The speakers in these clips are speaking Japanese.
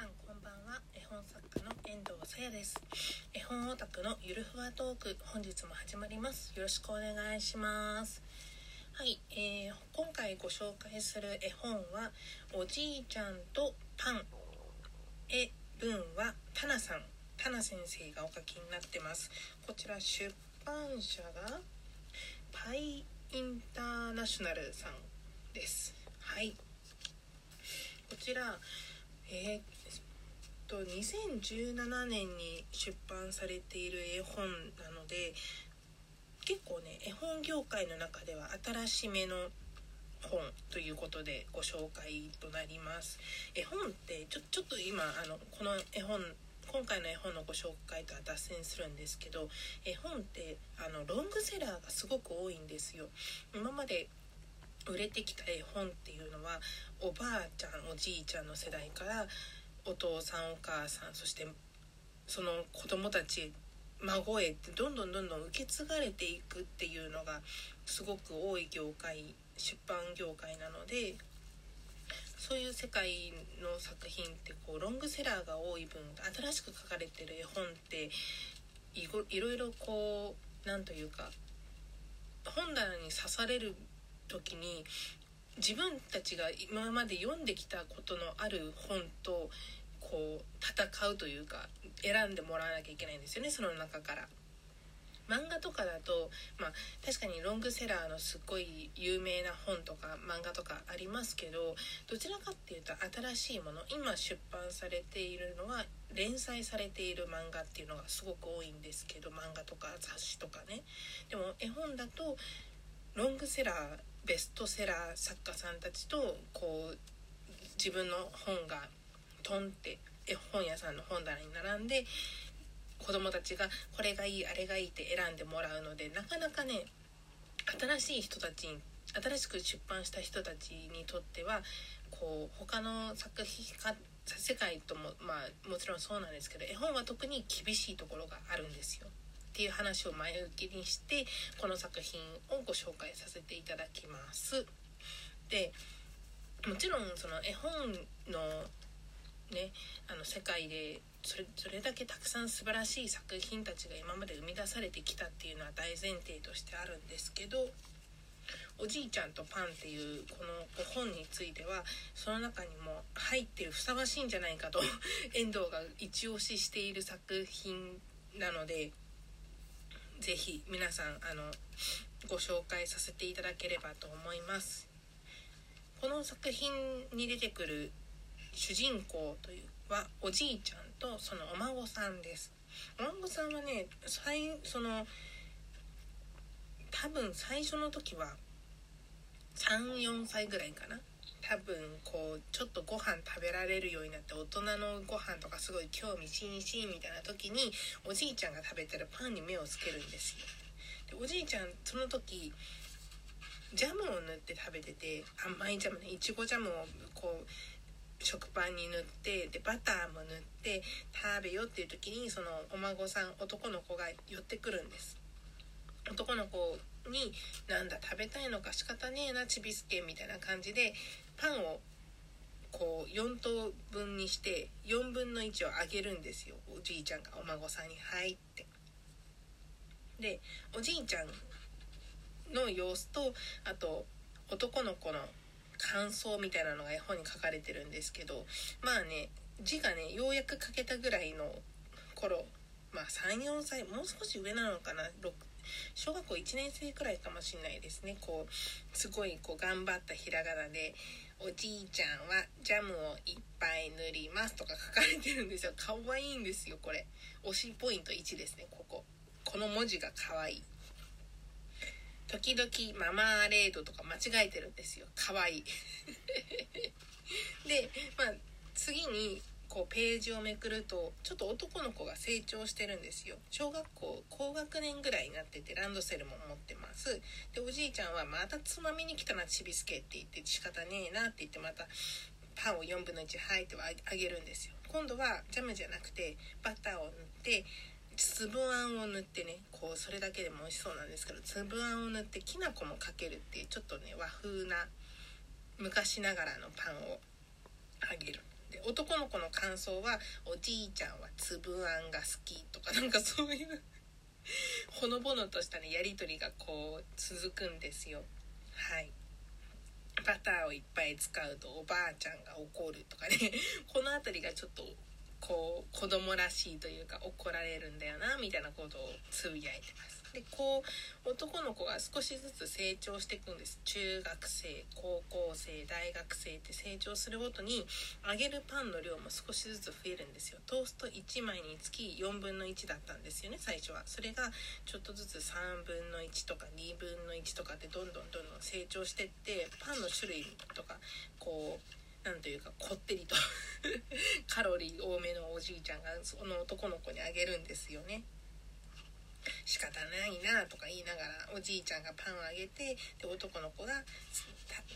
さんこんばんは。絵本作家の遠藤さやです。絵本オタクのゆるふわトーク本日も始まります。よろしくお願いします。はい、えー、今回ご紹介する絵本はおじいちゃんとパン。絵文はタナさん。タナ先生がお書きになってます。こちら出版社がパイインターナショナルさんです。はい。こちらえー、と2017年に出版されている絵本なので結構ね絵本業界の中では新しめの本ということでご紹介となります。絵本ってちょちょっと今あのこの絵本今回の絵本のご紹介とは脱線するんですけど絵本ってあのロングセラーがすごく多いんですよ。今まで売れてきた絵本っていうのはおばあちゃんおじいちゃんの世代からお父さんお母さんそしてその子供たち孫へってどんどんどんどん受け継がれていくっていうのがすごく多い業界出版業界なのでそういう世界の作品ってこうロングセラーが多い分新しく書かれてる絵本っていろいろこう何というか本棚に刺される時に自分たちが今まで読んできたことのある本とこう戦うというか選んでもらわなきゃいけないんですよねその中から。漫画とかだと、まあ、確かにロングセラーのすっごい有名な本とか漫画とかありますけどどちらかっていうと新しいもの今出版されているのは連載されている漫画っていうのがすごく多いんですけど漫画とか雑誌とかねでも絵本だとロングセラーベストセラー作家さんたちとこう自分の本がトンって絵本屋さんの本棚に並んで子供たちがこれがいいあれがいいって選んでもらうのでなかなかね新しい人たちに新しく出版した人たちにとってはこう他の作品か世界ともまあもちろんそうなんですけど絵本は特に厳しいところがあるんですよ。っていう話を前置きにしてこの作品をご紹介させていただきます。でもちろんその絵本のねあの世界でそれそれだけたくさん素晴らしい作品たちが今まで生み出されてきたっていうのは大前提としてあるんですけどおじいちゃんとパンっていうこの本についてはその中にも入ってるふさわしいんじゃないかと 遠藤が一押ししている作品なので是非皆さんあのご紹介させていただければと思います。この作品に出てくる主人公というはおじいちゃんとそのお孫さんです。お孫さんはね最その多分最初の時は34歳ぐらいかな。こうちょっとご飯食べられるようになって大人のご飯とかすごい興味津々みたいな時におじいちゃんが食べてるパンに目をつけるんですよ。でおじいちゃんその時ジャムを塗って食べてて甘いジャムねいちごジャムをこう食パンに塗ってでバターも塗って食べよっていう時にそのお孫さん男の子が寄ってくるんです。男の子に「なんだ食べたいのか仕方ねえなちびすけ」みたいな感じでパンをこう4等分にして4分の1をあげるんですよ。おじいちゃんがお孫さんに入って。でおじいちゃんの様子とあと男の子の感想みたいなのが絵本に書かれてるんですけどまあね字がねようやく書けたぐらいの頃まあ34歳もう少し上なのかな？小学校1年生くらいかもしんないですね。こうすごいこう頑張ったひらがなで「おじいちゃんはジャムをいっぱい塗ります」とか書かれてるんですよ。かわいいんですよこれ。推しポイント1ですねここ。この文字がかわいい。時々ママーレードとか間違えてるんですよ。かわいい。でまあ次にこうページをめくるとちょっと男の子が成長してるんですよ。小学校高学年ぐらいになっててランドセルも持ってます。でおじいちゃんはまたつまみに来たなちびすけって言って仕方ねえなって言ってまたパンを4分の1入ってあげるんですよ。今度はジャムじゃなくてバターを塗って粒あんを塗ってねこうそれだけでも美味しそうなんですけど粒あんを塗ってきな粉もかけるっていうちょっとね和風な昔ながらのパンをあげる。男の子の感想はおじいちゃんは粒あんが好きとか なんかそういうほのぼのとしたねやり取りがこう続くんですよ。はい。バターをいっぱい使うとおばあちゃんが怒るとかね。この辺りがちょっとこう子供らしいというか怒られるんだよなみたいなことをつぶやいてます。でこう男の子が少しずつ成長していくんです。中学生高校生大学生って成長するごとに揚げるパンの量も少しずつ増えるんですよ。トースト1枚につき4分の1だったんですよね最初は。それがちょっとずつ3分の1とか2分の1とかってどんどんどんどん成長してってパンの種類とかこうなんというかこってりと カロリー多めのおじいちゃんがその男の子にあげるんですよね。仕方ないなとか言いながらおじいちゃんがパンをあげてで男の子が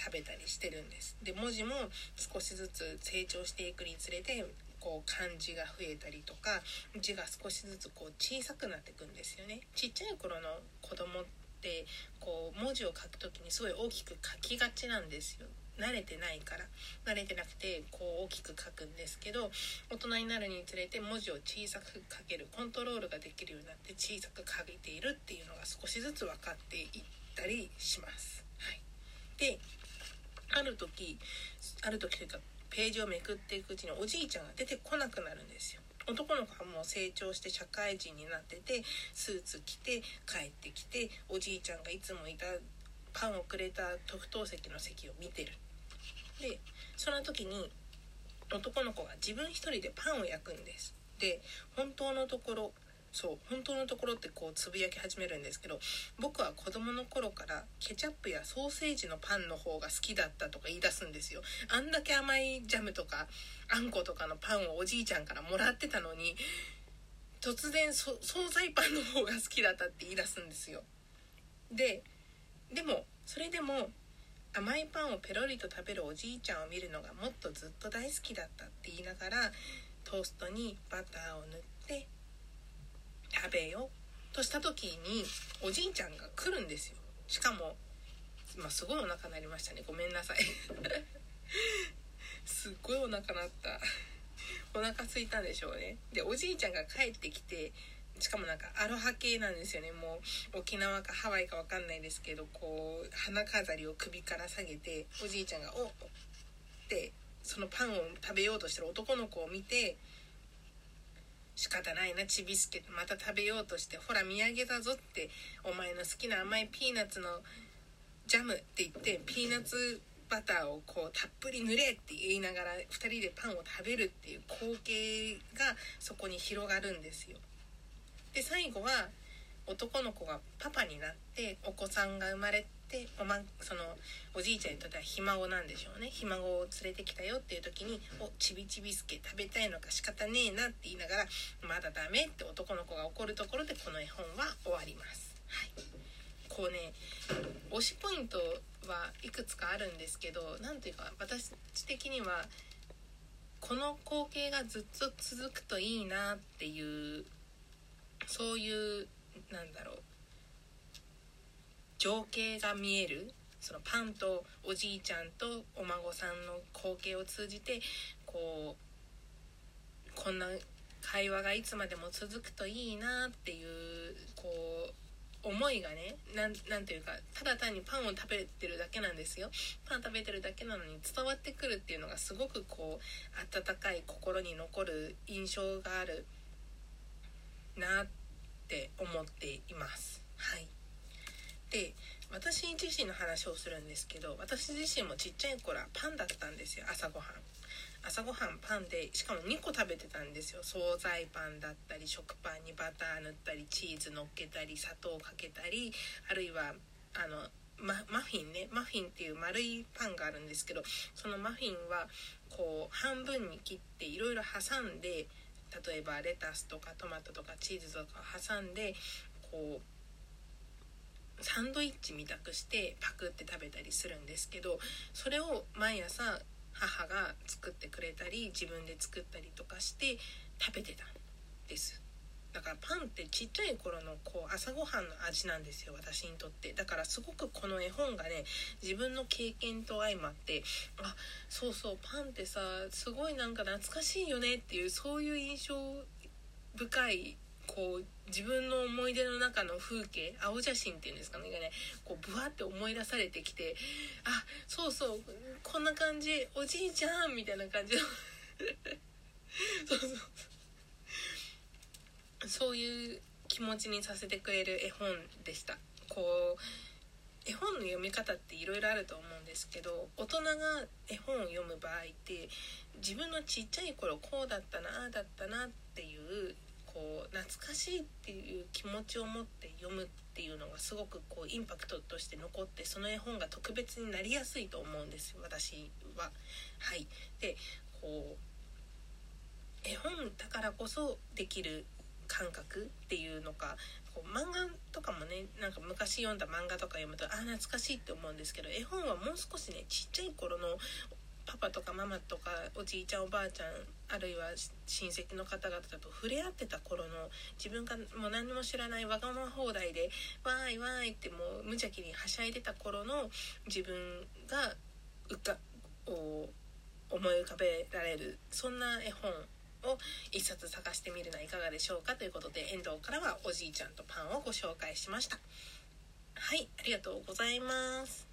食べたりしてるんです。で文字も少しずつ成長していくにつれてこう漢字が増えたりとか字が少しずつこう小さくなっていくんですよね。ちっちゃい頃の子供ってこう文字を書く時にすごい大きく書きがちなんですよ。慣れてないから慣れてなくてこう大きく書くんですけど大人になるにつれて文字を小さく書けるコントロールができるようになって小さく書いているっていうのが少しずつ分かっていったりします。はい、である時ある時というかページをめくっていくうちにおじいちゃんが出てこなくなるんですよ。男の子はもう成長して社会人になっててスーツ着て帰ってきておじいちゃんがいつもいたパンをくれた特等席の席を見てる。でその時に男の子が自分一人でパンを焼くんです。で本当のところそう本当のところってこうつぶやき始めるんですけど僕は子供の頃からケチャップやソーセージのパンの方が好きだったとか言い出すんですよ。あんだけ甘いジャムとかあんことかのパンをおじいちゃんからもらってたのに突然惣菜パンの方が好きだったって言い出すんですよ。ででもそれでも甘いパンをペロリと食べるおじいちゃんを見るのがもっとずっと大好きだったって言いながらトーストにバターを塗って食べようとした時におじいちゃんが来るんですよ。しかも、まあ、すごいお腹鳴りましたね。ごめんなさい。すっごいお腹鳴った。お腹空いたんでしょうね。でおじいちゃんが帰ってきてしかもなんかアロハ系なんですよねもう沖縄かハワイか分かんないですけどこう花飾りを首から下げておじいちゃんが「おっ!」ってそのパンを食べようとしてる男の子を見て仕方ないなちびすけまた食べようとしてほら土産だぞってお前の好きな甘いピーナッツのジャムって言ってピーナッツバターをこうたっぷり塗れって言いながら2人でパンを食べるっていう光景がそこに広がるんですよ。で最後は男の子がパパになってお子さんが生まれてお,、ま、そのおじいちゃんにとってはひ孫なんでしょうねひ孫を連れてきたよっていう時に「おちびちびすけ食べたいのか仕方ねえな」って言いながら「まだダメ」って男の子が怒るところでこの絵本は終わります。はいこうね推しポイントはいくつかあるんですけど何というか私的にはこの光景がずっと続くといいなっていうそういうなんだろう情景が見えるそのパンとおじいちゃんとお孫さんの光景を通じてこうこんな会話がいつまでも続くといいなっていうこう思いがね何ていうかただ単にパンを食べてるだけなんですよ。パン食べてるだけなのに伝わってくるっていうのがすごくこう温かい心に残る印象があるなって思っています。はい。で私自身の話をするんですけど私自身もちっちゃい頃はパンだったんですよ。朝ごはん。朝ごはんパンでしかも2個食べてたんですよ。惣菜パンだったり食パンにバター塗ったりチーズ乗っけたり砂糖かけたりあるいはあのママフィンね。マフィンっていう丸いパンがあるんですけどそのマフィンはこう半分に切っていろいろ挟んで例えばレタスとかトマトとかチーズとか挟んでこうサンドイッチみたくしてパクって食べたりするんですけどそれを毎朝母が作ってくれたり自分で作ったりとかして食べてたんです。だからパンってちっちゃい頃のこう朝ごはんの味なんですよ私にとって。だからすごくこの絵本がね自分の経験と相まってあそうそうパンってさすごいなんか懐かしいよねっていうそういう印象深いこう自分の思い出の中の風景青写真っていうんですかねがねこうブワって思い出されてきてあそうそうこんな感じおじいちゃんみたいな感じの。そ うそうそう。そういう気持ちにさせてくれる絵本でしたこう絵本の読み方っていろいろあると思うんですけど大人が絵本を読む場合って自分のちっちゃい頃こうだったなああだったなっていうこう懐かしいっていう気持ちを持って読むっていうのがすごくこうインパクトとして残ってその絵本が特別になりやすいと思うんです私は。はい、でこう絵本だからこそできる感覚っていうのかこう漫画とかもねなんか昔読んだ漫画とか読むとああ懐かしいって思うんですけど絵本はもう少しねちっちゃい頃のパパとかママとかおじいちゃんおばあちゃんあるいは親戚の方々と触れ合ってた頃の自分がもう何も知らないわがまま放題でわーいわーいってもう無邪気にはしゃいでた頃の自分がうか思い浮かべられるそんな絵本を一冊探してみるのはいかがでしょうかということで遠藤からはおじいちゃんとパンをご紹介しました。はいありがとうございます。